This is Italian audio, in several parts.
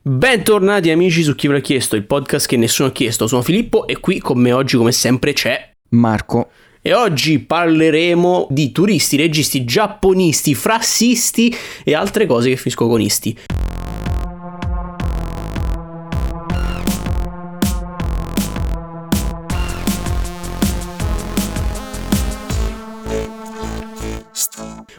Bentornati amici su Chi ve l'ha chiesto, il podcast che nessuno ha chiesto. Sono Filippo e qui con me oggi come sempre c'è Marco. E oggi parleremo di turisti, registi, giapponisti, frassisti e altre cose che finisco con isti.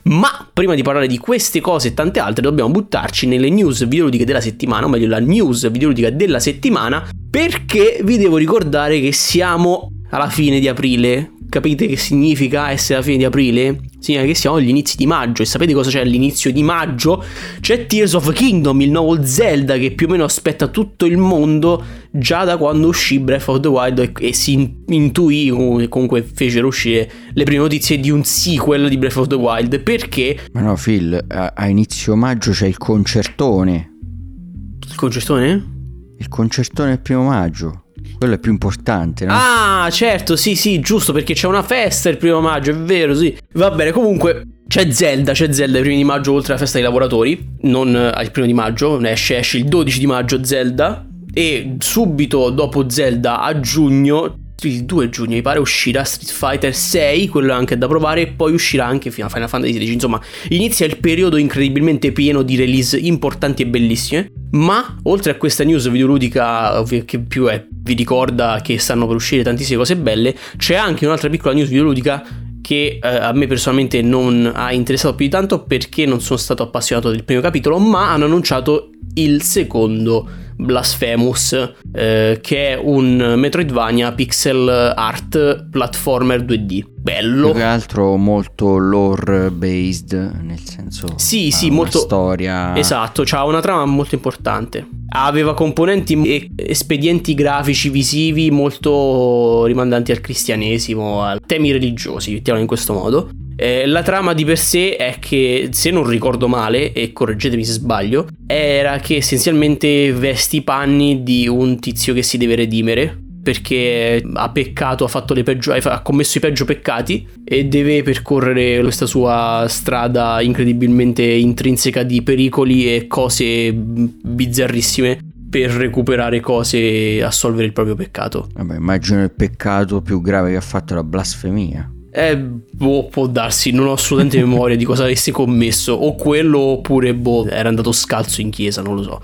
Ma prima di parlare di queste cose e tante altre, dobbiamo buttarci nelle news videoludiche della settimana, o meglio, la news videoludica della settimana, perché vi devo ricordare che siamo alla fine di aprile. Capite che significa essere alla fine di aprile? Significa che siamo agli inizi di maggio. E sapete cosa c'è all'inizio di maggio? C'è Tears of Kingdom, il nuovo Zelda che più o meno aspetta tutto il mondo già da quando uscì Breath of the Wild e, e si intuì, comunque fecero uscire le prime notizie di un sequel di Breath of the Wild. Perché? Ma no, Phil, a, a inizio maggio c'è il concertone. Il concertone? Il concertone il primo maggio. Quello è più importante, no? Ah, certo, sì, sì, giusto, perché c'è una festa il primo maggio, è vero, sì. Va bene, comunque c'è Zelda, c'è Zelda il primo di maggio oltre alla festa dei lavoratori, non al primo di maggio, esce, esce il 12 di maggio Zelda e subito dopo Zelda a giugno il 2 giugno mi pare uscirà Street Fighter 6, quello anche da provare, e poi uscirà anche Final Fantasy XVI. Insomma, inizia il periodo incredibilmente pieno di release importanti e bellissime. Ma oltre a questa news videoludica che più è, vi ricorda che stanno per uscire tantissime cose belle, c'è anche un'altra piccola news videoludica che eh, a me personalmente non ha interessato più di tanto perché non sono stato appassionato del primo capitolo, ma hanno annunciato il secondo Blasphemous, eh, che è un Metroidvania pixel art platformer 2D. Bello. Più che altro molto lore based, nel senso... Sì, sì, molto... storia... Esatto, ha una trama molto importante. Aveva componenti e espedienti grafici visivi molto rimandanti al cristianesimo, a temi religiosi, mettiamolo in questo modo. Eh, la trama di per sé è che, se non ricordo male, e correggetemi se sbaglio, era che essenzialmente vesti i panni di un tizio che si deve redimere perché ha peccato, ha, peggio, ha, commesso i peggio peccati e deve percorrere questa sua strada incredibilmente intrinseca di pericoli e cose bizzarrissime per recuperare cose e assolvere il proprio peccato. Vabbè, immagino il peccato più grave che ha fatto la blasfemia. Eh, boh, può darsi, non ho assolutamente memoria di cosa avesse commesso. O quello, oppure, boh, era andato scalzo in chiesa, non lo so.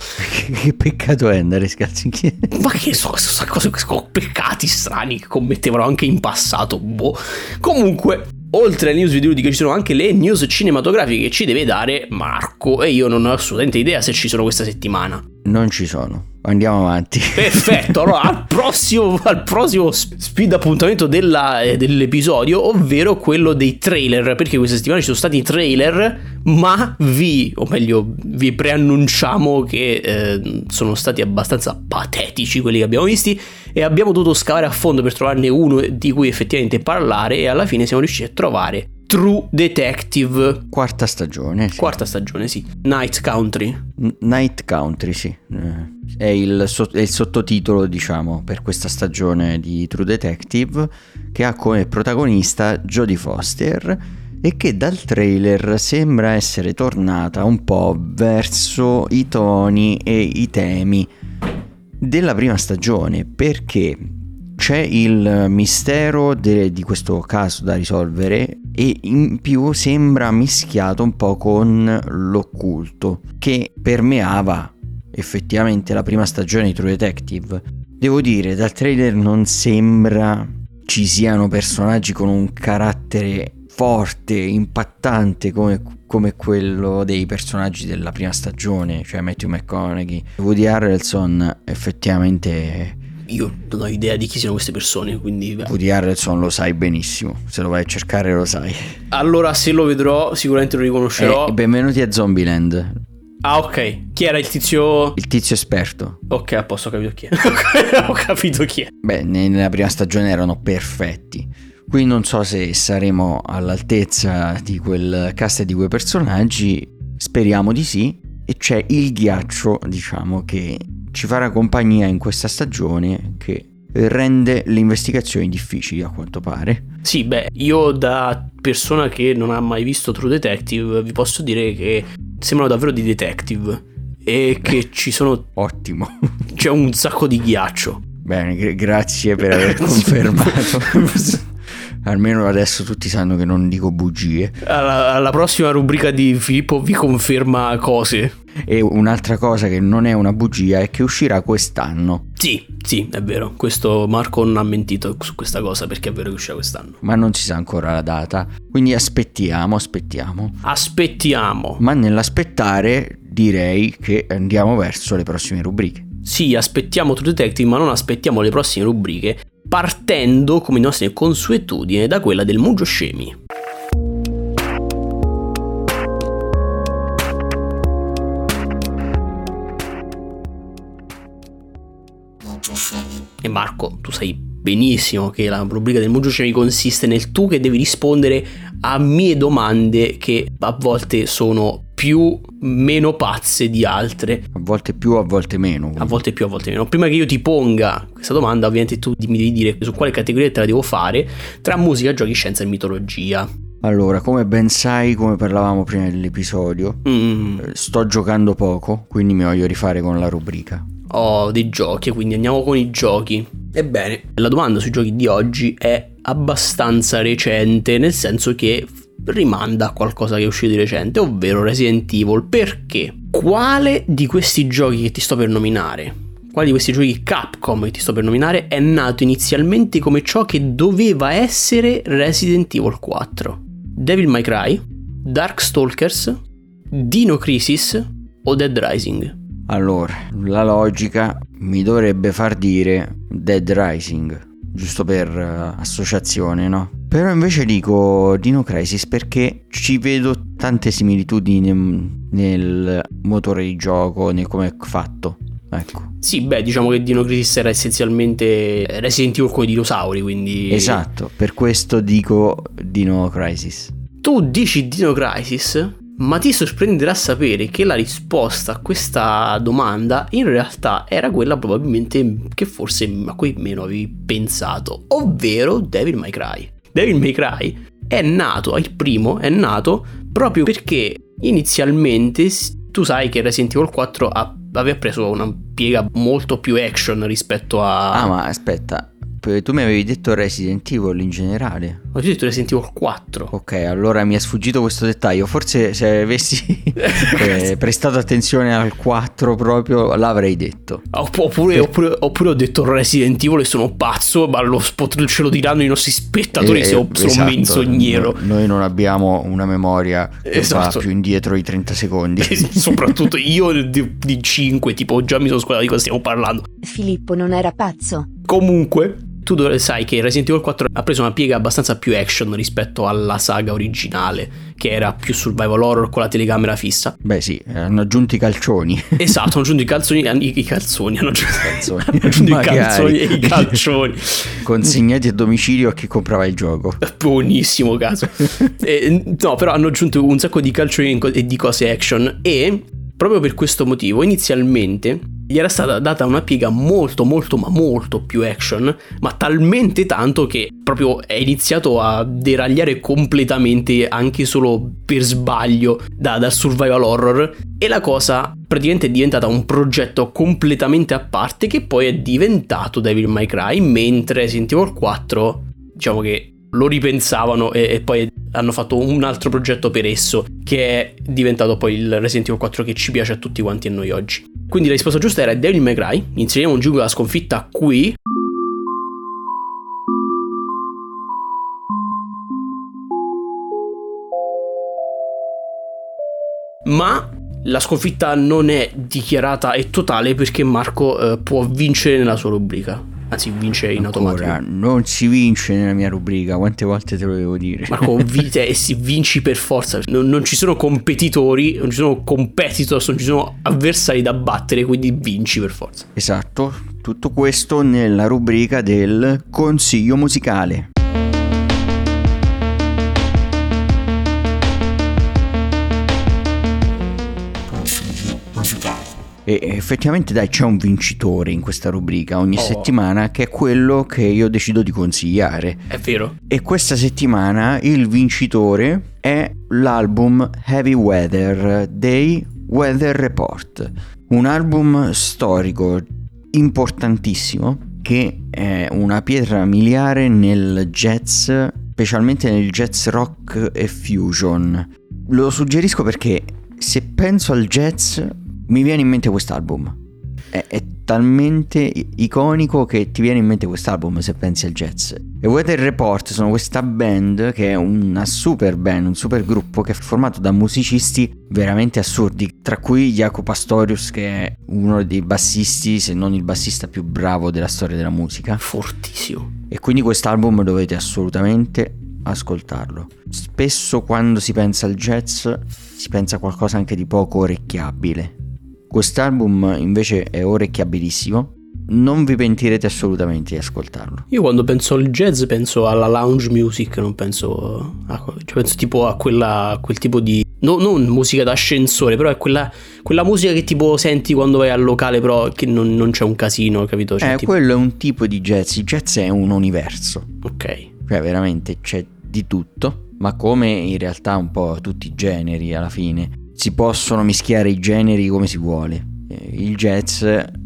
che peccato è andare scalzo in chiesa? Ma che so, queste cose, peccati strani che commettevano anche in passato, boh. Comunque, oltre alle news videoludiche ci sono anche le news cinematografiche che ci deve dare Marco e io non ho assolutamente idea se ci sono questa settimana. Non ci sono. Andiamo avanti. Perfetto, allora al prossimo, al prossimo speed appuntamento della, eh, dell'episodio, ovvero quello dei trailer, perché questa settimana ci sono stati trailer, ma vi, o meglio, vi preannunciamo che eh, sono stati abbastanza patetici quelli che abbiamo visti e abbiamo dovuto scavare a fondo per trovarne uno di cui effettivamente parlare e alla fine siamo riusciti a trovare True Detective. Quarta stagione. Sì. Quarta stagione, sì. Night Country. N- Night Country, sì. Eh, è il, so- è il, sottotitolo, diciamo, per questa stagione di True Detective, che ha come protagonista Jodie Foster e che dal trailer sembra essere tornata un po' verso i toni e i temi della prima stagione, perché c'è il mistero de- di questo caso da risolvere e in più sembra mischiato un po' con l'occulto che permeava effettivamente la prima stagione di True Detective. Devo dire, dal trailer non sembra ci siano personaggi con un carattere forte, impattante come, come, quello dei personaggi della prima stagione, cioè Matthew McConaughey. Woody Harrelson effettivamente io non ho idea di chi siano queste persone, quindi... Woody Harrelson lo sai benissimo, se lo vai a cercare lo sai. Allora se lo vedrò sicuramente lo riconoscerò. Eh, benvenuti a Zombieland. Ah ok, chi era il tizio? Il tizio esperto. Ok, a posto, ho capito chi è. ho capito chi è. Beh, nella prima stagione erano perfetti. Qui non so se saremo all'altezza di quel cast e di quei personaggi, speriamo di sì. E c'è il ghiaccio, diciamo, che ci farà compagnia in questa stagione che rende le investigazioni difficili a quanto pare. Sì, beh, io da persona che non ha mai visto True Detective vi posso dire che sembrano davvero di detective e che ci sono... Ottimo. c'è un sacco di ghiaccio. Bene, gra- grazie per aver confermato. Almeno adesso tutti sanno che non dico bugie. Alla, alla prossima rubrica di Filippo vi conferma cose. E un'altra cosa che non è una bugia è che uscirà quest'anno. Sì, sì, è vero. Questo Marco non ha mentito su questa cosa perché è vero che uscirà quest'anno. Ma non si sa ancora la data. Quindi aspettiamo, aspettiamo. Aspettiamo. Ma nell'aspettare direi che andiamo verso le prossime rubriche. Sì, aspettiamo True Detective, ma non aspettiamo le prossime rubriche, partendo, come nostre consuetudini, da quella del Mugio Scemi. E Marco, tu sai benissimo che la rubrica del Mugio Scemi consiste nel tu che devi rispondere a mie domande che a volte sono più meno pazze di altre. A volte più, a volte meno. A volte più, a volte meno. Prima che io ti ponga questa domanda, ovviamente tu mi devi dire su quale categoria te la devo fare tra musica, giochi, scienza e mitologia. Allora, come ben sai, come parlavamo prima dell'episodio, mm. Eh, sto giocando poco, quindi mi voglio rifare con la rubrica. Ho dei giochi, quindi andiamo con i giochi. Ebbene, la domanda sui giochi di oggi è abbastanza recente, nel senso che rimanda a qualcosa che è uscito di recente, ovvero Resident Evil. Perché? Quale di questi giochi che ti sto per nominare, quale di questi giochi Capcom che ti sto per nominare, è nato inizialmente come ciò che doveva essere Resident Evil 4? Devil May Cry, Darkstalkers, Dino Crisis o Dead Rising? Allora, la logica mi dovrebbe far dire Dead Rising, giusto per uh, associazione, no? Però invece dico Dino Crisis perché ci vedo tante similitudini nel motore di gioco, nel come è fatto. Ecco. Sì, beh, diciamo che Dino Crisis era essenzialmente Resident Evil con i dinosauri, quindi... Esatto, per questo dico Dino Crisis. Tu dici Dino Crisis, ma ti sorprenderà sapere che la risposta a questa domanda in realtà era quella probabilmente che forse a cui meno avevi pensato, ovvero Devil May Cry. Devil May Cry è nato, il primo è nato proprio perché inizialmente tu sai che Resident Evil 4 ha, aveva preso una piega molto più action rispetto a... Ah ma aspetta, tu mi avevi detto Resident Evil in generale. Ho detto Resident Evil 4. Ok, allora mi è sfuggito questo dettaglio. Forse se avessi eh, prestato attenzione al 4 proprio l'avrei detto. Oppure, per... oppure, oppure, ho detto Resident Evil e sono pazzo, ma lo spot, ce lo diranno i nostri spettatori eh, se, ho, esatto, sono menzognero. No, noi non abbiamo una memoria che esatto. va più indietro di 30 secondi. Soprattutto io di, di 5, tipo già mi sono scordato di cosa stiamo parlando. Filippo non era pazzo. Comunque, tu sai che Resident Evil 4 ha preso una piega abbastanza più action rispetto alla saga originale, che era più survival horror con la telecamera fissa. Beh sì, hanno aggiunto i calcioni. Esatto, hanno aggiunto i calzoni, i, calzoni, hanno aggiunto, calzoni. hanno aggiunto i calzoni e i calcioni. Consegnati a domicilio a chi comprava il gioco. Buonissimo caso. eh, no, però hanno aggiunto un sacco di calcioni e di cose action e proprio per questo motivo inizialmente gli era stata data una piega molto molto ma molto più action, ma talmente tanto che proprio è iniziato a deragliare completamente anche solo per sbaglio da, dal survival horror. E la cosa praticamente è diventata un progetto completamente a parte che poi è diventato Devil May Cry, mentre Resident Evil 4 diciamo che lo ripensavano e, e, poi hanno fatto un altro progetto per esso che è diventato poi il Resident Evil 4 che ci piace a tutti quanti a noi oggi. Quindi la risposta giusta era Devil May Cry. Inseriamo un gioco della sconfitta qui. Ma la sconfitta non è dichiarata e totale perché Marco eh, può vincere nella sua rubrica. Anzi, vince in Ancora, automatico. Non si vince nella mia rubrica, quante volte te lo devo dire? Marco, vi- eh, si vinci per forza. Non, non, ci sono competitori, non ci sono competitors, non ci sono avversari da battere, quindi vinci per forza. Esatto, tutto questo nella rubrica del consiglio musicale. E effettivamente dai c'è un vincitore in questa rubrica ogni oh. settimana che è quello che io decido di consigliare. È vero. E questa settimana il vincitore è l'album Heavy Weather dei Weather Report. Un album storico importantissimo che è una pietra miliare nel jazz, specialmente nel jazz rock e fusion. Lo suggerisco perché se penso al jazz mi viene in mente quest'album. È, è talmente iconico che ti viene in mente quest'album se pensi al jazz. E Weather Report sono questa band che è una super band, un super gruppo che è formato da musicisti veramente assurdi, tra cui Jaco Pastorius che è uno dei bassisti, se non il bassista più bravo della storia della musica. Fortissimo. E quindi quest'album dovete assolutamente ascoltarlo. Spesso quando si pensa al jazz si pensa a qualcosa anche di poco orecchiabile Quest'album invece è orecchiabilissimo. Non vi pentirete assolutamente di ascoltarlo. Io quando penso al jazz penso alla lounge music, non penso a, cioè penso tipo a, quella, a quel tipo di No, non musica d'ascensore, però è quella, quella, musica che tipo senti quando vai al locale, però che non, non c'è un casino, capito? Cioè, eh, tipo... quello è un tipo di jazz. Il jazz è un universo. Ok. Cioè, veramente c'è di tutto, ma come in realtà un po' tutti i generi alla fine si possono mischiare i generi come si vuole. Eh, il jazz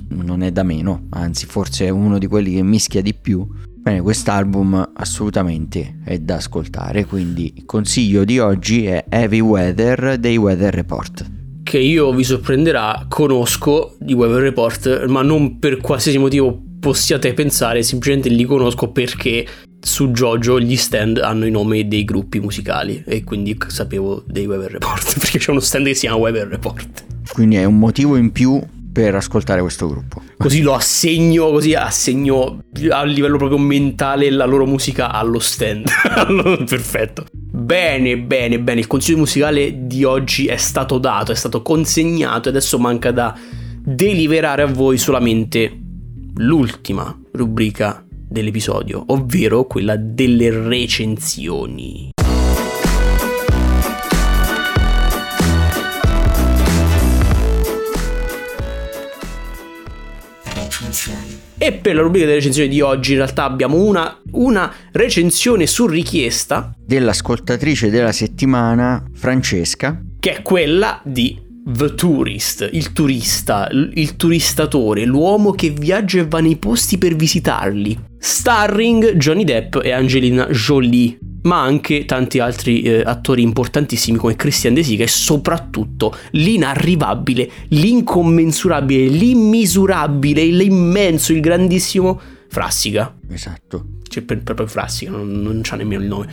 non è da meno, anzi forse è uno di quelli che mischia di più. Bene, quest'album assolutamente è da ascoltare, quindi il consiglio di oggi è Heavy Weather dei Weather Report. Che io vi sorprenderà, conosco di Weather Report, ma non per qualsiasi motivo possiate pensare, semplicemente li conosco perché su Jojo gli stand hanno i nomi dei gruppi musicali e quindi sapevo dei Weber Report perché c'è uno stand che si chiama Weber Report. Quindi è un motivo in più per ascoltare questo gruppo. Così lo assegno, così assegno a livello proprio mentale la loro musica allo stand. Perfetto. Bene, bene, bene. Il consiglio musicale di oggi è stato dato, è stato consegnato e adesso manca da deliberare a voi solamente l'ultima rubrica dell'episodio, ovvero quella delle recensioni. E per la rubrica delle recensioni di oggi in realtà abbiamo una, una, recensione su richiesta dell'ascoltatrice della settimana Francesca, che è quella di The Tourist, il turista, il turistatore, l'uomo che viaggia e va nei posti per visitarli. Starring Johnny Depp e Angelina Jolie, ma anche tanti altri eh, attori importantissimi come Christian De Sica e soprattutto l'inarrivabile, l'incommensurabile, l'immisurabile, l'immenso, il grandissimo Frassica. Esatto. Cioè, proprio Frassica, non, non c'ha nemmeno il nome.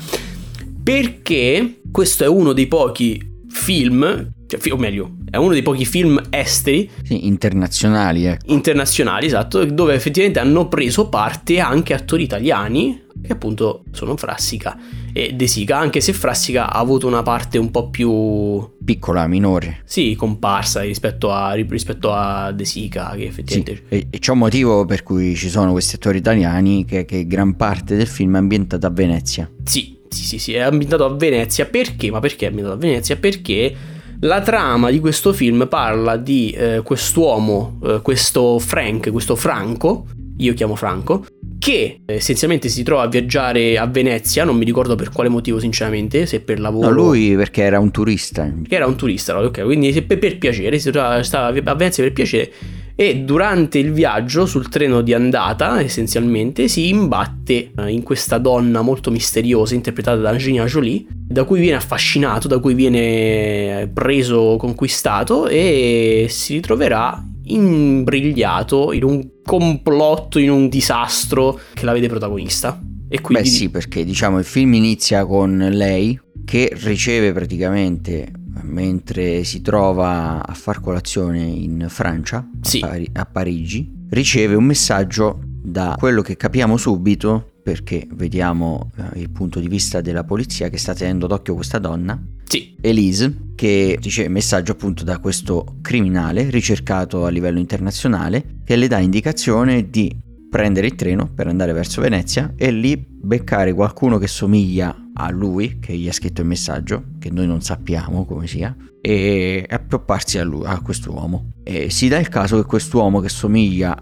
Perché questo è uno dei pochi film cioè, o meglio, è uno dei pochi film esteri. Sì, internazionali, ecco. Internazionali, esatto, dove effettivamente hanno preso parte anche attori italiani, che appunto sono Frassica e De Sica, anche se Frassica ha avuto una parte un po' più... Piccola, minore. Sì, comparsa rispetto a, rispetto a De Sica, che effettivamente... Sì, e, e, c'è un motivo per cui ci sono questi attori italiani, che, che gran parte del film è ambientata a Venezia. Sì, sì, sì, sì, è ambientato a Venezia. Perché? Ma perché è ambientato a Venezia? Perché la trama di questo film parla di eh, quest'uomo, eh, questo Frank, questo Franco, io chiamo Franco, che essenzialmente si trova a viaggiare a Venezia, non mi ricordo per quale motivo sinceramente, se per lavoro... No, lui perché era un turista. Che era un turista, ok, quindi per, per piacere, si trova, stava a Venezia per piacere e durante il viaggio sul treno di andata essenzialmente si imbatte eh, in questa donna molto misteriosa interpretata da Angelina Jolie da cui viene affascinato, da cui viene preso, conquistato e si ritroverà imbrigliato in un complotto, in un disastro che la vede protagonista. E quindi... Beh sì, perché diciamo il film inizia con lei che riceve praticamente mentre si trova a far colazione in Francia, sì. a, Pari- a Parigi, riceve un messaggio da quello che capiamo subito perché vediamo eh, il punto di vista della polizia che sta tenendo d'occhio questa donna, sì. Elise, che riceve messaggio appunto da questo criminale ricercato a livello internazionale che le dà indicazione di prendere il treno per andare verso Venezia e lì beccare qualcuno che somiglia a lui, che gli ha scritto il messaggio, che noi non sappiamo come sia, e appiopparsi a, lui, a quest'uomo. E si dà il caso che quest'uomo che somiglia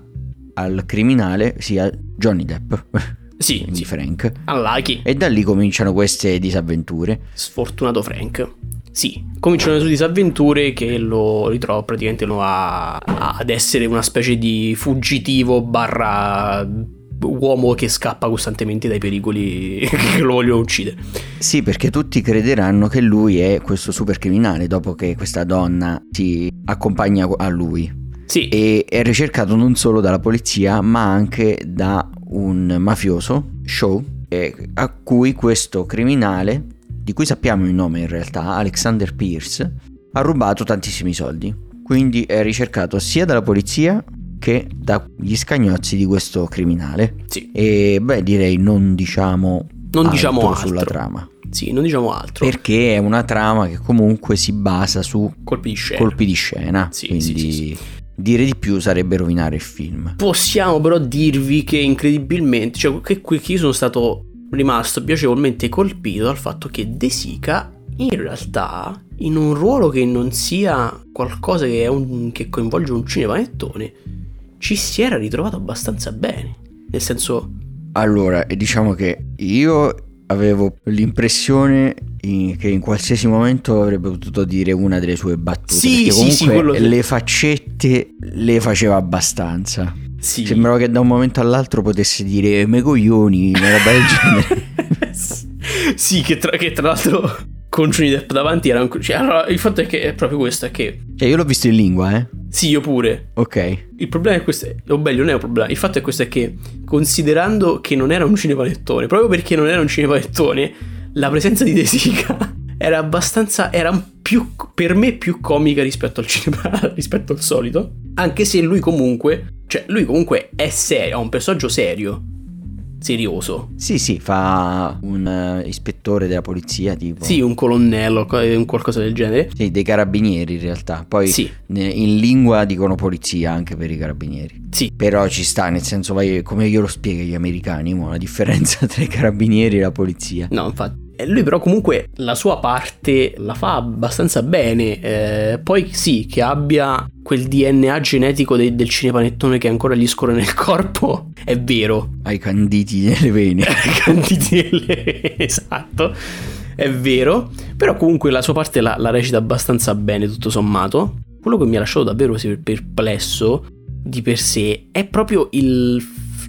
al criminale sia Johnny Depp. Sì, di sì. Frank. Unlucky. E da lì cominciano queste disavventure. Sfortunato Frank. Sì, cominciano le sue disavventure che lo ritrova praticamente lo va ad essere una specie di fuggitivo barra uomo che scappa costantemente dai pericoli che lo vogliono uccidere. Sì, perché tutti crederanno che lui è questo super criminale dopo che questa donna si accompagna a lui. Sì. E è ricercato non solo dalla polizia, ma anche da un mafioso, Shaw, a cui questo criminale, di cui sappiamo il nome in realtà, Alexander Pierce, ha rubato tantissimi soldi. Quindi è ricercato sia dalla polizia che dagli scagnozzi di questo criminale. Sì. E beh, direi non diciamo non altro diciamo altro. sulla trama. Sì, non diciamo altro. Perché è una trama che comunque si basa su colpi di scena. Colpi di scena Sì, quindi sì, sì, sì. Dire di più sarebbe rovinare il film. Possiamo però dirvi che incredibilmente, cioè che qui io sono stato rimasto piacevolmente colpito dal fatto che De Sica in realtà in un ruolo che non sia qualcosa che, è un, che coinvolge un cinepanettone ci si era ritrovato abbastanza bene. Nel senso, Allora, diciamo che io avevo l'impressione in- che in qualsiasi momento avrebbe potuto dire una delle sue battute. Sì, perché sì, sì. le faccette le faceva abbastanza. sì. Sembrava che da un momento all'altro potesse dire me coglioni, una roba del genere. sì, che tra, che tra l'altro con Johnny Depp davanti era un... Cioè, allora, il fatto è che è proprio questo, è che... Cioè, io l'ho visto in lingua, eh. Sì, io pure. Ok. Il problema è questo, o meglio non è un problema, il fatto è questo è che considerando che non era un cinepanettone, proprio perché non era un cinepanettone, la presenza di De Sica era abbastanza, era più, per me più comica rispetto al cinema, rispetto al solito, anche se lui comunque, cioè lui comunque è serio, ha un personaggio serio, serioso. Sì, sì, fa un eh, ispettore della polizia, tipo. Sì, un colonnello, co- un qualcosa del genere. Sì, dei carabinieri in realtà. Poi Sì. in lingua dicono polizia anche per i carabinieri. Sì, Però ci sta, nel senso, vai, come io lo spiego agli americani, mo, la differenza tra i carabinieri e la polizia. No, infatti. E Lui però comunque la sua parte la fa abbastanza bene. eh, poi sì, che abbia quel DNA genetico de- del cinepanettone che ancora gli scorre nel corpo, è vero. Hai canditi nelle vene. Candidelle, esatto. È vero. Però comunque la sua parte la, la recita abbastanza bene, tutto sommato. Quello che mi ha lasciato davvero perplesso di per sé è proprio il,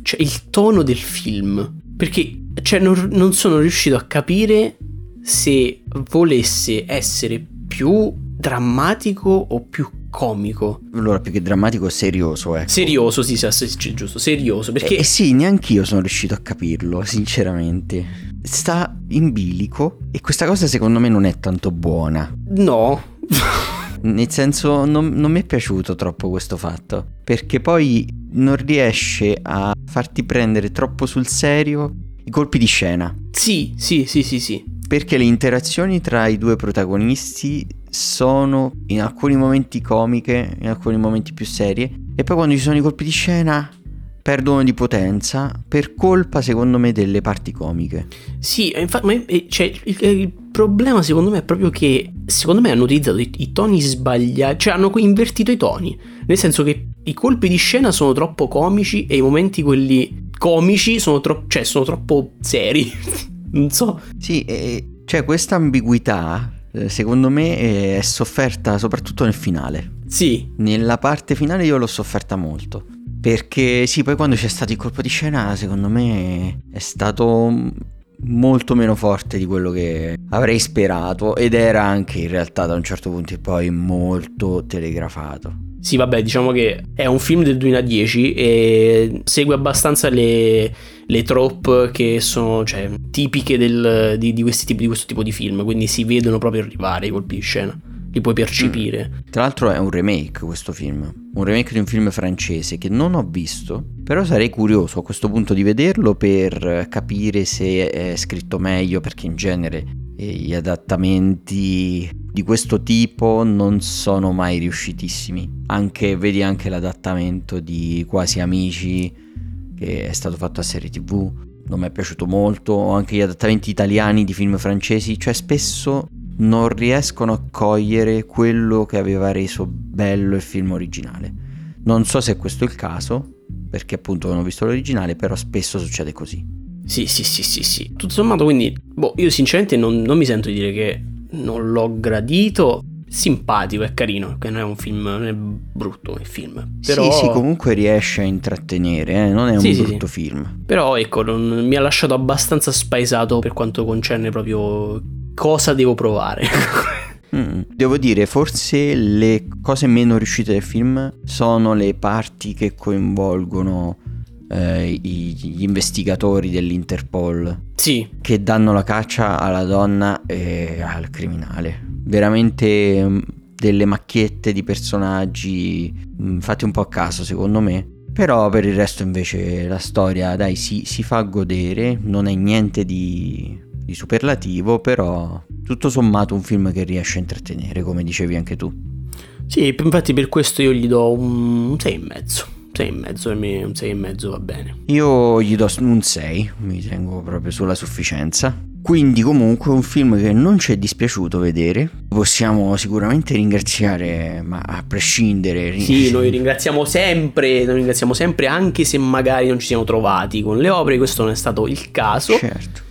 cioè, il tono del film. Perché cioè, non, non sono riuscito a capire se volesse essere più drammatico o più comico. Allora, più che drammatico, serioso, eh. Serioso, sì, sì, sì, giusto, serioso. Perché Eh sì, neanch'io sono riuscito a capirlo, sinceramente. Sta in bilico e questa cosa secondo me non è tanto buona. no. Nel senso, non, non mi è piaciuto troppo questo fatto. Perché poi non riesce a farti prendere troppo sul serio i colpi di scena. sì, sì, sì, sì, sì. Perché le interazioni tra i due protagonisti sono in alcuni momenti comiche, in alcuni momenti più serie. E poi quando ci sono i colpi di scena perdono di potenza per colpa, secondo me, delle parti comiche. Sì, infatti, cioè, il, il problema secondo me è proprio che secondo me hanno utilizzato i, i toni sbagliati, cioè hanno invertito i toni, nel senso che i colpi di scena sono troppo comici e i momenti quelli comici sono, tro- cioè, sono troppo seri. non so. Sì, e- cioè questa ambiguità, eh, secondo me, è sofferta soprattutto nel finale. Sì, Nella parte finale io l'ho sofferta molto. Perché sì, poi quando c'è stato il colpo di scena, secondo me è stato molto meno forte di quello che avrei sperato. Ed era anche in realtà da un certo punto in poi molto telegrafato. Sì, vabbè, diciamo che è un film del 2010 e segue abbastanza le, le trope che sono cioè, tipiche del- di, di questi tipi- di questo tipo di film, quindi si vedono proprio arrivare i colpi di scena, li puoi percepire. Tra l'altro è un remake questo film, un remake di un film francese che non ho visto, però sarei curioso a questo punto di vederlo per capire se è scritto meglio, perché in genere eh, gli adattamenti di questo tipo non sono mai riuscitissimi. Anche, vedi anche l'adattamento di Quasi Amici che è stato fatto a serie tv, non mi è piaciuto molto, o anche gli adattamenti italiani di film francesi, cioè spesso non riescono a cogliere quello che aveva reso bello il film originale. Non so se questo è il caso, perché appunto non ho visto l'originale, però spesso succede così. Sì, sì, sì, sì, sì. Tutto sommato, quindi, boh, io sinceramente non, non mi sento di dire che non l'ho gradito. Simpatico, è carino, che non è un film, non è brutto il film. Però... Sì, sì, comunque riesce a intrattenere, eh, non è un Sì, sì, brutto sì. film. Però ecco, non- mi ha lasciato abbastanza spaesato per quanto concerne proprio cosa devo provare. Mm. Devo dire, forse le cose meno riuscite del film sono le parti che coinvolgono eh, i- gli investigatori dell'Interpol sì, che danno la caccia alla donna e al criminale. Veramente mm, delle macchiette di personaggi mm, fatti un po' a caso secondo me. Però per il resto invece la storia dai si, si fa godere, non è niente di, di superlativo, però tutto sommato un film che riesce a intrattenere, come dicevi anche tu. sì, infatti per questo io gli do un 6,5. 6,5 per me, un 6,5 va bene. Io gli do un 6, mi tengo proprio sulla sufficienza. Quindi comunque un film che non ci è dispiaciuto vedere. Possiamo sicuramente ringraziare, ma a prescindere... Sì, noi ringraziamo sempre, noi ringraziamo sempre anche se magari non ci siamo trovati con le opere, questo non è stato il caso. Certo.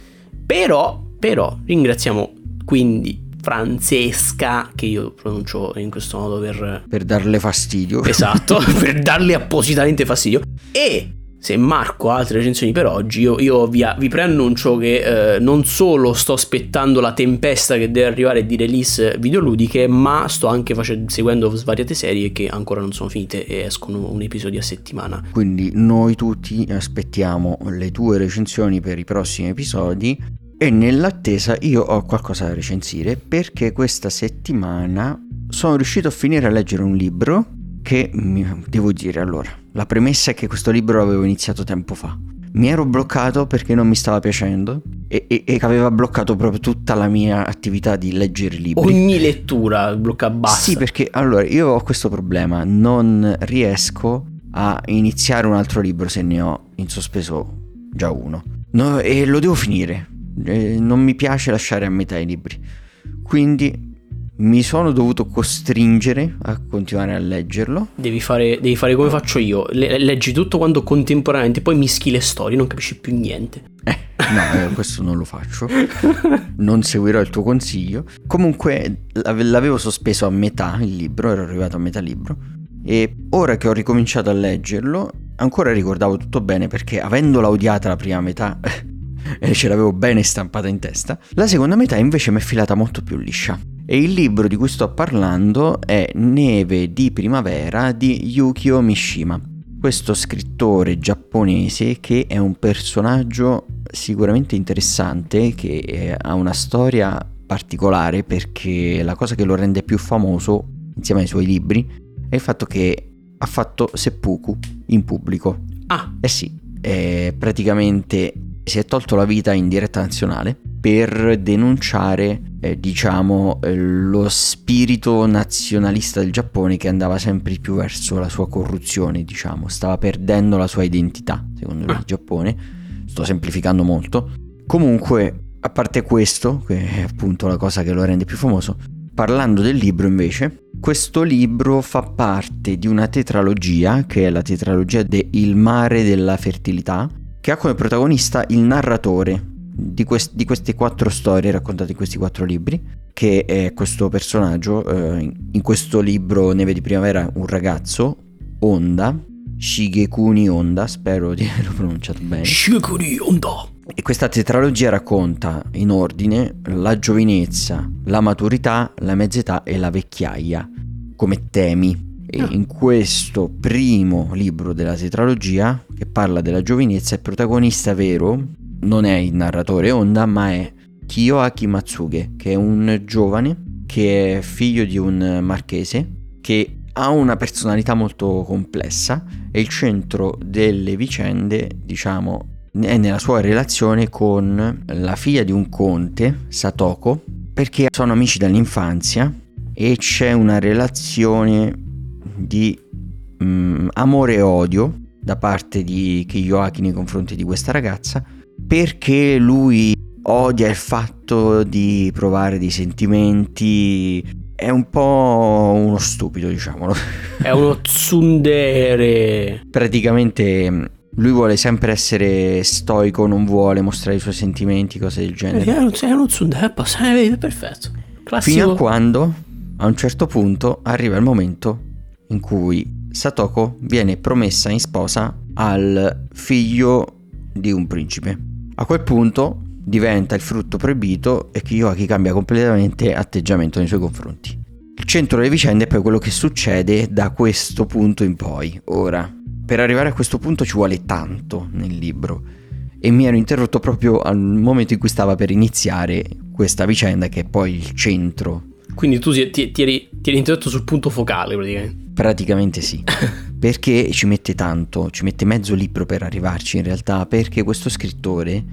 Però, però, ringraziamo quindi Francesca, che io pronuncio in questo modo per... Per darle fastidio. Esatto, per darle appositamente fastidio. E se Marco ha altre recensioni per oggi, io, io vi, vi preannuncio che eh, non solo sto aspettando la tempesta che deve arrivare di release videoludiche, ma sto anche facendo, seguendo svariate serie che ancora non sono finite e escono un episodio a settimana. Quindi noi tutti aspettiamo le tue recensioni per i prossimi episodi e nell'attesa io ho qualcosa da recensire perché questa settimana sono riuscito a finire a leggere un libro che devo dire allora, la premessa è che questo libro l'avevo iniziato tempo fa. Mi ero bloccato perché non mi stava piacendo e, e- e aveva bloccato proprio tutta la mia attività di leggere libri. Ogni lettura blocca basta. Sì, perché allora io ho questo problema, non riesco a iniziare un altro libro se ne ho in sospeso già uno. No, e lo devo finire. Eh, non mi piace lasciare a metà i libri. Quindi mi sono dovuto costringere a continuare a leggerlo. Devi fare, devi fare come faccio io. Le- leggi tutto quanto contemporaneamente, poi mischi le storie, non capisci più niente. Eh, no, eh, questo non lo faccio. Non seguirò il tuo consiglio. Comunque l'ave- l'avevo sospeso a metà il libro, ero arrivato a metà libro. E ora che ho ricominciato a leggerlo, ancora ricordavo tutto bene perché avendola odiata la prima metà e ce l'avevo bene stampata in testa, la seconda metà invece mi è filata molto più liscia. E il libro di cui sto parlando è Neve di primavera di Yukio Mishima. Questo scrittore giapponese che è un personaggio sicuramente interessante, che eh, ha una storia particolare perché la cosa che lo rende più famoso insieme ai suoi libri è il fatto che ha fatto seppuku in pubblico. Ah, Eh sì, eh, praticamente si è tolto la vita in diretta nazionale per denunciare, eh, diciamo, eh, lo spirito nazionalista del Giappone che andava sempre più verso la sua corruzione, diciamo, stava perdendo la sua identità, secondo lui, il Giappone. Sto semplificando molto. Comunque, a parte questo, che è appunto la cosa che lo rende più famoso, parlando del libro invece, questo libro fa parte di una tetralogia, che è la tetralogia de Il mare della fertilità, che ha come protagonista il narratore di, quest- di queste quattro storie raccontate in questi quattro libri, che è questo personaggio, eh, in- questo libro Neve di primavera, un ragazzo, Onda, Shigekuni Onda, spero di averlo pronunciato bene. Shikuri Onda. E questa tetralogia racconta in ordine la giovinezza, la maturità, la mezz'età e la vecchiaia come temi. E Ah. in questo primo libro della tetralogia, che parla della giovinezza, il protagonista vero non è il narratore Onda, ma è Kiyoaki Matsuge, che è un giovane che è figlio di un marchese che ha una personalità molto complessa e il centro delle vicende, diciamo, è nella sua relazione con la figlia di un conte, Satoko, perché sono amici dall'infanzia e c'è una relazione di mm, amore e odio da parte di Kiyoaki nei confronti di questa ragazza perché lui odia il fatto di provare dei sentimenti è un po' uno stupido diciamolo È uno tsundere. praticamente mm, lui vuole sempre essere stoico non vuole mostrare i suoi sentimenti cose del genere È uno, è uno tsundere, passa, eh, perfetto. Classico. Fino a quando a un certo punto arriva il momento in cui Satoko viene promessa in sposa al figlio di un principe. A quel punto diventa il frutto proibito e Kiyoaki cambia completamente atteggiamento nei suoi confronti. Il centro delle vicende è poi quello che succede da questo punto in poi. Ora, per arrivare a questo punto ci vuole tanto nel libro e mi ero interrotto proprio al momento in cui stava per iniziare questa vicenda che è poi il centro. Quindi tu ti, ti, eri, ti eri interrotto sul punto focale praticamente. Praticamente sì. perché ci mette tanto, ci mette mezzo libro per arrivarci in realtà, perché questo scrittore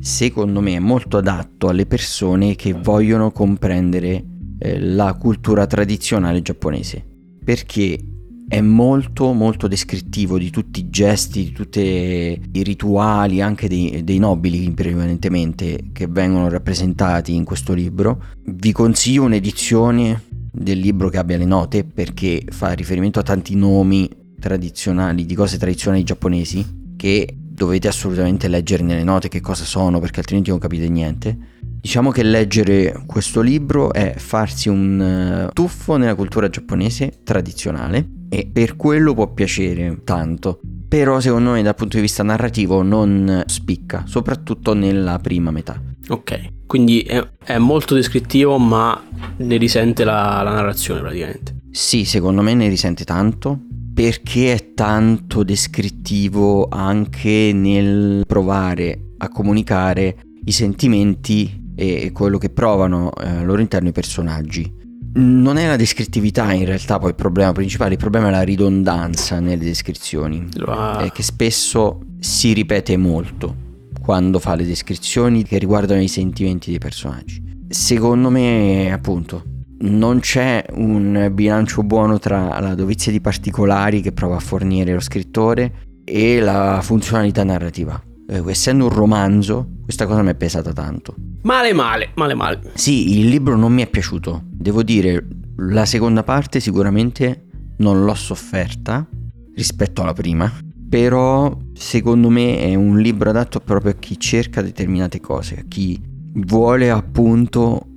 secondo me è molto adatto alle persone che vogliono comprendere eh, la cultura tradizionale giapponese. Perché è molto molto descrittivo di tutti i gesti, di tutti i rituali, anche dei, dei, nobili prevalentemente che vengono rappresentati in questo libro. Vi consiglio un'edizione del libro che abbia le note perché fa riferimento a tanti nomi tradizionali, di cose tradizionali giapponesi che dovete assolutamente leggere nelle note che cosa sono perché altrimenti non capite niente. Diciamo che leggere questo libro è farsi un uh, tuffo nella cultura giapponese tradizionale e per quello può piacere tanto. Però secondo me dal punto di vista narrativo non spicca, soprattutto nella prima metà. Ok, quindi è, è molto descrittivo ma ne risente la, la narrazione praticamente. Sì, secondo me ne risente tanto perché è tanto descrittivo anche nel provare a comunicare i sentimenti e quello che provano eh, al loro interno i personaggi. Non è la descrittività in realtà poi il problema principale, il problema è la ridondanza nelle descrizioni, Ah. è che spesso si ripete molto quando fa le descrizioni che riguardano i sentimenti dei personaggi. Secondo me, appunto, non c'è un bilancio buono tra la dovizia di particolari che prova a fornire lo scrittore e la funzionalità narrativa. Eh, essendo un romanzo, questa cosa mi è pesata tanto. Male male, male male. Sì, il libro non mi è piaciuto. Devo dire, la seconda parte sicuramente non l'ho sofferta rispetto alla prima. Però secondo me è un libro adatto proprio a chi cerca determinate cose, a chi vuole appunto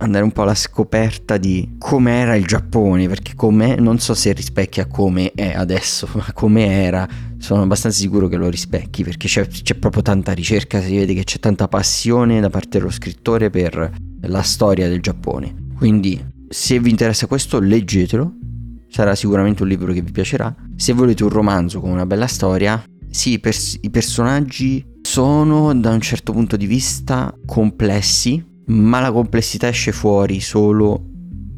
andare un po' alla scoperta di com'era il Giappone, perché com'è, non so se rispecchia come è adesso, ma come era, sono abbastanza sicuro che lo rispecchi, perché c'è, c'è, proprio tanta ricerca, si vede che c'è tanta passione da parte dello scrittore per la storia del Giappone. Quindi, se vi interessa questo, leggetelo, sarà sicuramente un libro che vi piacerà. Se volete un romanzo con una bella storia, sì, i, i personaggi sono da un certo punto di vista complessi, ma la complessità esce fuori solo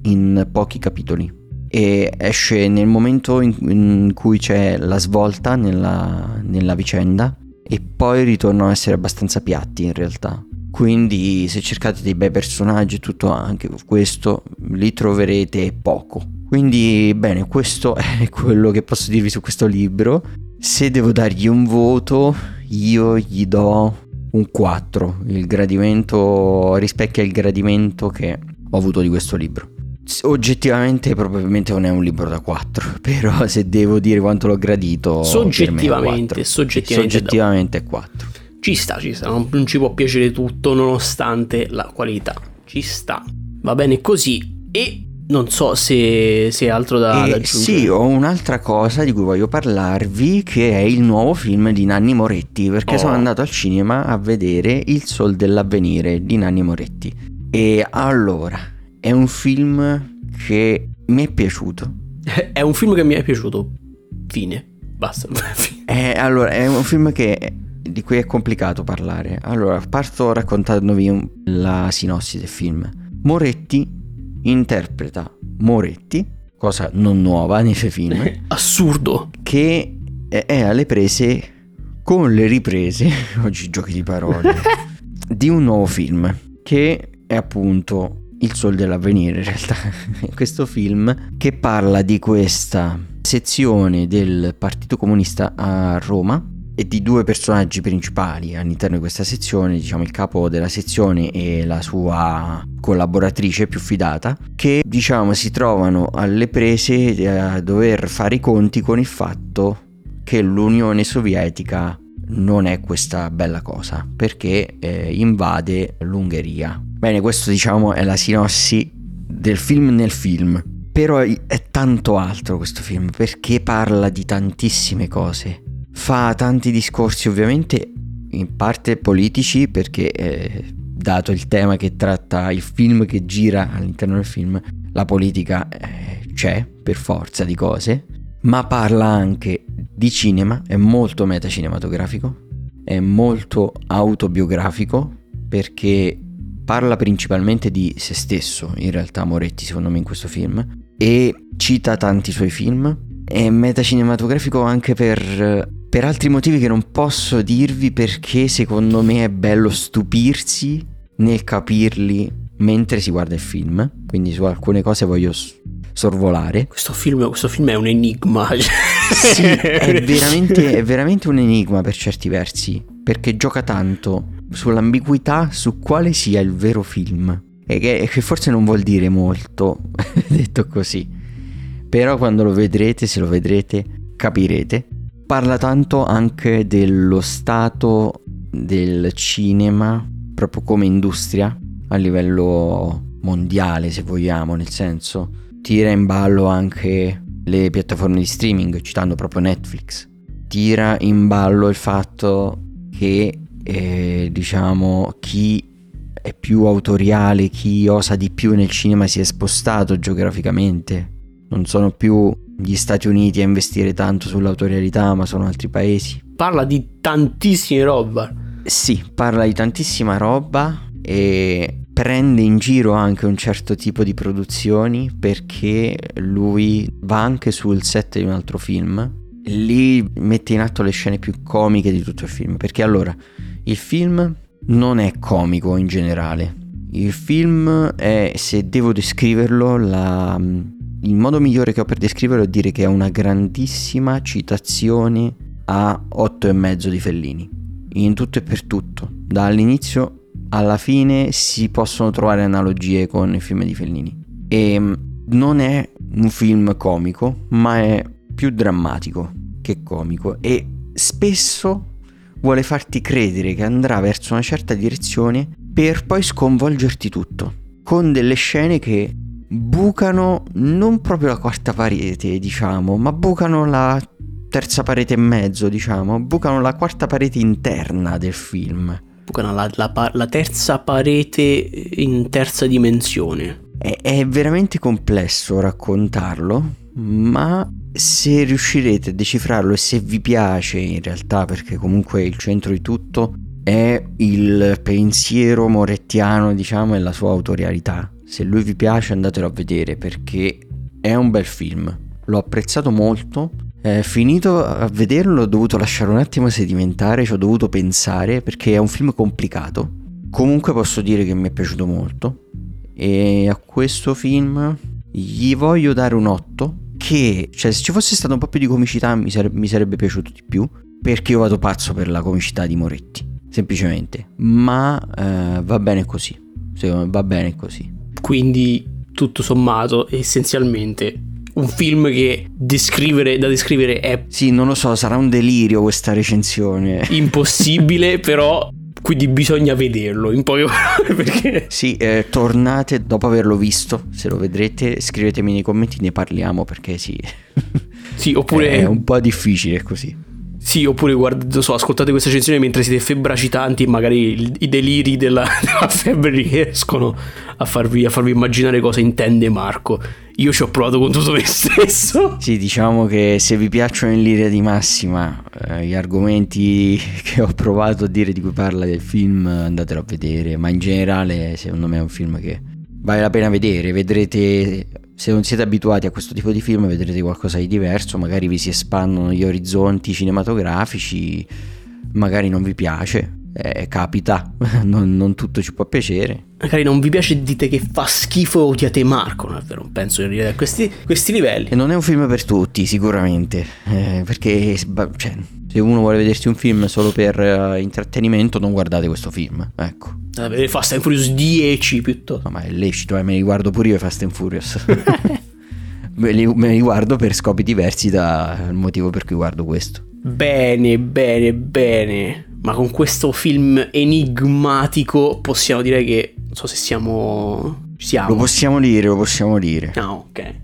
in pochi capitoli e esce nel momento in, in cui c'è la svolta nella, nella, vicenda e poi ritornano a essere abbastanza piatti in realtà. Quindi se cercate dei bei personaggi e tutto anche questo li troverete poco. Quindi bene, questo è quello che posso dirvi su questo libro. Se devo dargli un voto, io gli do un 4. Il gradimento rispecchia il gradimento che ho avuto di questo libro. Oggettivamente probabilmente non è un libro da 4, però se devo dire quanto l'ho gradito... Soggettivamente, soggettivamente, soggettivamente è 4. Ci sta, ci sta, non, non ci può piacere tutto nonostante la qualità. Ci sta. Va bene così. E non so se, se altro da, e da aggiungere. Sì, ho un'altra cosa di cui voglio parlarvi che è il nuovo film di Nanni Moretti perché Oh. sono andato al cinema a vedere Il Sol dell'Avvenire di Nanni Moretti. E allora, è un film che mi è piaciuto. È un film che mi è piaciuto. Fine. Basta. È, allora, è un film che, di cui è complicato parlare. Allora, parto raccontandovi la sinossi del film. Moretti interpreta Moretti, cosa non nuova nei suoi film. Assurdo. che è è alle prese con le riprese, oggi giochi di parole, di un nuovo film che è appunto Il Sol dell'Avvenire in realtà, questo film che parla di questa sezione del Partito Comunista a Roma e di due personaggi principali all'interno di questa sezione, diciamo il capo della sezione e la sua collaboratrice più fidata, che diciamo si trovano alle prese a dover fare i conti con il fatto che l'Unione Sovietica non è questa bella cosa perché eh, invade l'Ungheria. Bene, questo diciamo è la sinossi del film nel film. Però è tanto altro questo film perché parla di tantissime cose. Fa tanti discorsi ovviamente in parte politici perché eh, dato il tema che tratta il film che gira all'interno del film, la politica eh, c'è per forza di cose, ma parla anche di cinema, è molto metacinematografico, è molto autobiografico perché parla principalmente di se stesso, in realtà Moretti secondo me in questo film, e cita tanti suoi film, è metacinematografico anche per, per altri motivi che non posso dirvi perché secondo me è bello stupirsi nel capirli mentre si guarda il film, quindi su alcune cose voglio sorvolare. Questo film, questo film è un enigma. sì, è veramente, è veramente un enigma per certi versi, perché gioca tanto sull'ambiguità su quale sia il vero film. E che, che forse non vuol dire molto, detto così. Però quando lo vedrete, se lo vedrete, capirete. Parla tanto anche dello stato del cinema, proprio come industria, a livello mondiale, se vogliamo, nel senso tira in ballo anche le piattaforme di streaming, citando proprio Netflix. Tira in ballo il fatto che eh, diciamo chi è più autoriale, chi osa di più nel cinema si è spostato geograficamente. Non sono più gli Stati Uniti a investire tanto sull'autorialità, ma sono altri paesi. Parla di tantissime roba. Sì, parla di tantissima roba e prende in giro anche un certo tipo di produzioni perché lui va anche sul set di un altro film. Lì mette in atto le scene più comiche di tutto il film. Perché allora, il film non è comico in generale. Il film è, se devo descriverlo, la, il modo migliore che ho per descriverlo è dire che è una grandissima citazione a otto e mezzo di Fellini. In tutto e per tutto. Dall'inizio alla fine si possono trovare analogie con i film di Fellini. E mm, non è un film comico, ma è più drammatico che comico e spesso vuole farti credere che andrà verso una certa direzione per poi sconvolgerti tutto, con delle scene che bucano non proprio la quarta parete, diciamo, ma bucano la terza parete e mezzo, diciamo, bucano la quarta parete interna del film la, la, la terza parete in terza dimensione. È, è veramente complesso raccontarlo, ma se riuscirete a decifrarlo e se vi piace in realtà, perché comunque il centro di tutto è il pensiero morettiano, diciamo, e la sua autorialità. Se lui vi piace andatelo a vedere perché è un bel film. L'ho apprezzato molto eh, finito a vederlo ho dovuto lasciare un attimo sedimentare, ci ho dovuto pensare perché è un film complicato. Comunque posso dire che mi è piaciuto molto e a questo film gli voglio dare un 8 che, cioè se ci fosse stato un po' più di comicità mi, sare- mi sarebbe piaciuto di più perché io vado pazzo per la comicità di Moretti, semplicemente. Ma eh, va bene così, secondo me va bene così. Quindi tutto sommato essenzialmente un film che descrivere, da descrivere è... Sì, non lo so, sarà un delirio questa recensione. Impossibile, però quindi bisogna vederlo in poche parole perché... Sì, eh, tornate dopo averlo visto, se lo vedrete scrivetemi nei commenti, ne parliamo perché sì. sì, oppure... È un po' difficile così. Sì, oppure guarda, so, ascoltate questa recensione mentre siete febbracitanti e magari i deliri della, della febbre riescono a farvi, a farvi, immaginare cosa intende Marco. Io ci ho provato con tutto me stesso. Sì, diciamo che se vi piacciono in linea di massima eh, gli argomenti che ho provato a dire di cui parla del film, andatelo a vedere. Ma in generale, secondo me è un film che vale la pena vedere. Vedrete se non siete abituati a questo tipo di film vedrete qualcosa di diverso, magari vi si espandono gli orizzonti cinematografici, magari non vi piace, eh, capita, non, non, tutto ci può piacere. Magari non vi piace e dite che fa schifo odiate Marco, non è vero, non penso di arrivare a questi, questi livelli. E non è un film per tutti, sicuramente, eh, perché cioè, se uno vuole vedersi un film solo per uh, intrattenimento non guardate questo film, ecco. Vedere Fast and Furious 10 piuttosto. No, ma è lecito, eh, me li guardo pure io Fast and Furious. me, li, me li guardo per scopi diversi dal motivo per cui guardo questo. Bene, bene, bene. Ma con questo film enigmatico possiamo dire che non so se siamo Ci siamo. Lo possiamo dire, lo possiamo dire. Ah, ok.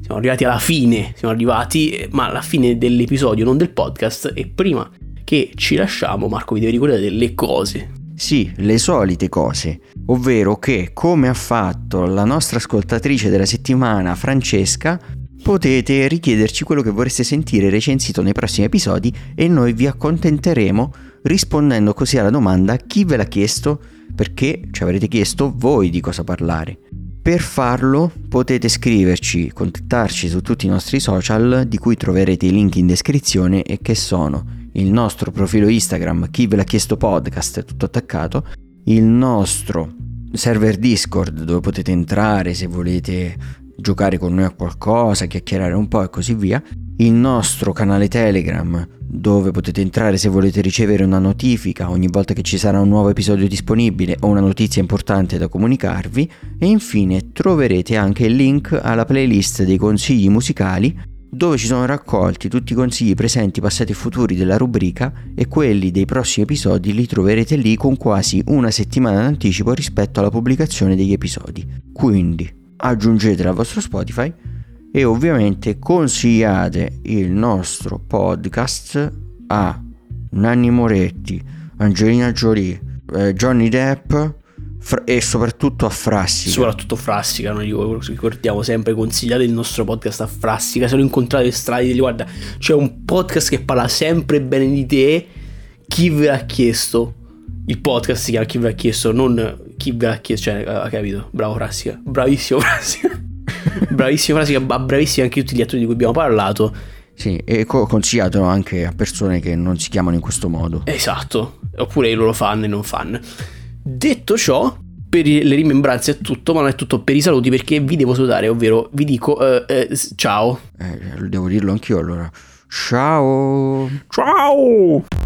Siamo arrivati alla fine, siamo arrivati, ma alla fine dell'episodio, non del podcast. E prima che ci lasciamo, Marco, vi devi ricordare delle cose. Sì, le solite cose, ovvero che, come ha fatto la nostra ascoltatrice della settimana, Francesca, potete richiederci quello che vorreste sentire recensito nei prossimi episodi e noi vi accontenteremo rispondendo così alla domanda chi ve l'ha chiesto, perché ci avrete chiesto voi di cosa parlare. Per farlo potete scriverci, contattarci su tutti i nostri social di cui troverete i link in descrizione e che sono il nostro profilo Instagram chi ve l'ha chiesto podcast tutto attaccato, il nostro server Discord dove potete entrare se volete giocare con noi a qualcosa, chiacchierare un po' e così via, il nostro canale Telegram dove potete entrare se volete ricevere una notifica ogni volta che ci sarà un nuovo episodio disponibile o una notizia importante da comunicarvi e infine troverete anche il link alla playlist dei consigli musicali dove ci sono raccolti tutti i consigli presenti, passati e futuri della rubrica e quelli dei prossimi episodi li troverete lì con quasi una settimana d'anticipo rispetto alla pubblicazione degli episodi. Quindi aggiungetela al vostro Spotify e ovviamente consigliate il nostro podcast a Nanni Moretti, Angelina Jolie, eh, Johnny Depp fra- e soprattutto a Frassica. Soprattutto Frassica, noi ricordiamo sempre, consigliate il nostro podcast a Frassica, se lo incontrate strade, guarda, c'è un podcast che parla sempre bene di te, chi ve l'ha chiesto? Il podcast si chiama Chi ve l'ha chiesto, non chi ve l'ha chiesto, cioè, ha capito? Bravo Frassica, bravissimo Frassica. bravissimo Frassica, ma bravissimi anche tutti gli attori di cui abbiamo parlato. Sì, e co- consigliatelo anche a persone che non si chiamano in questo modo. Esatto, oppure i loro fan e non fan. Detto ciò, per le rimembranze è tutto, ma non è tutto per i saluti perché vi devo salutare, ovvero vi dico eh, eh, ciao. Eh, devo dirlo anch'io allora. Ciao! Ciao!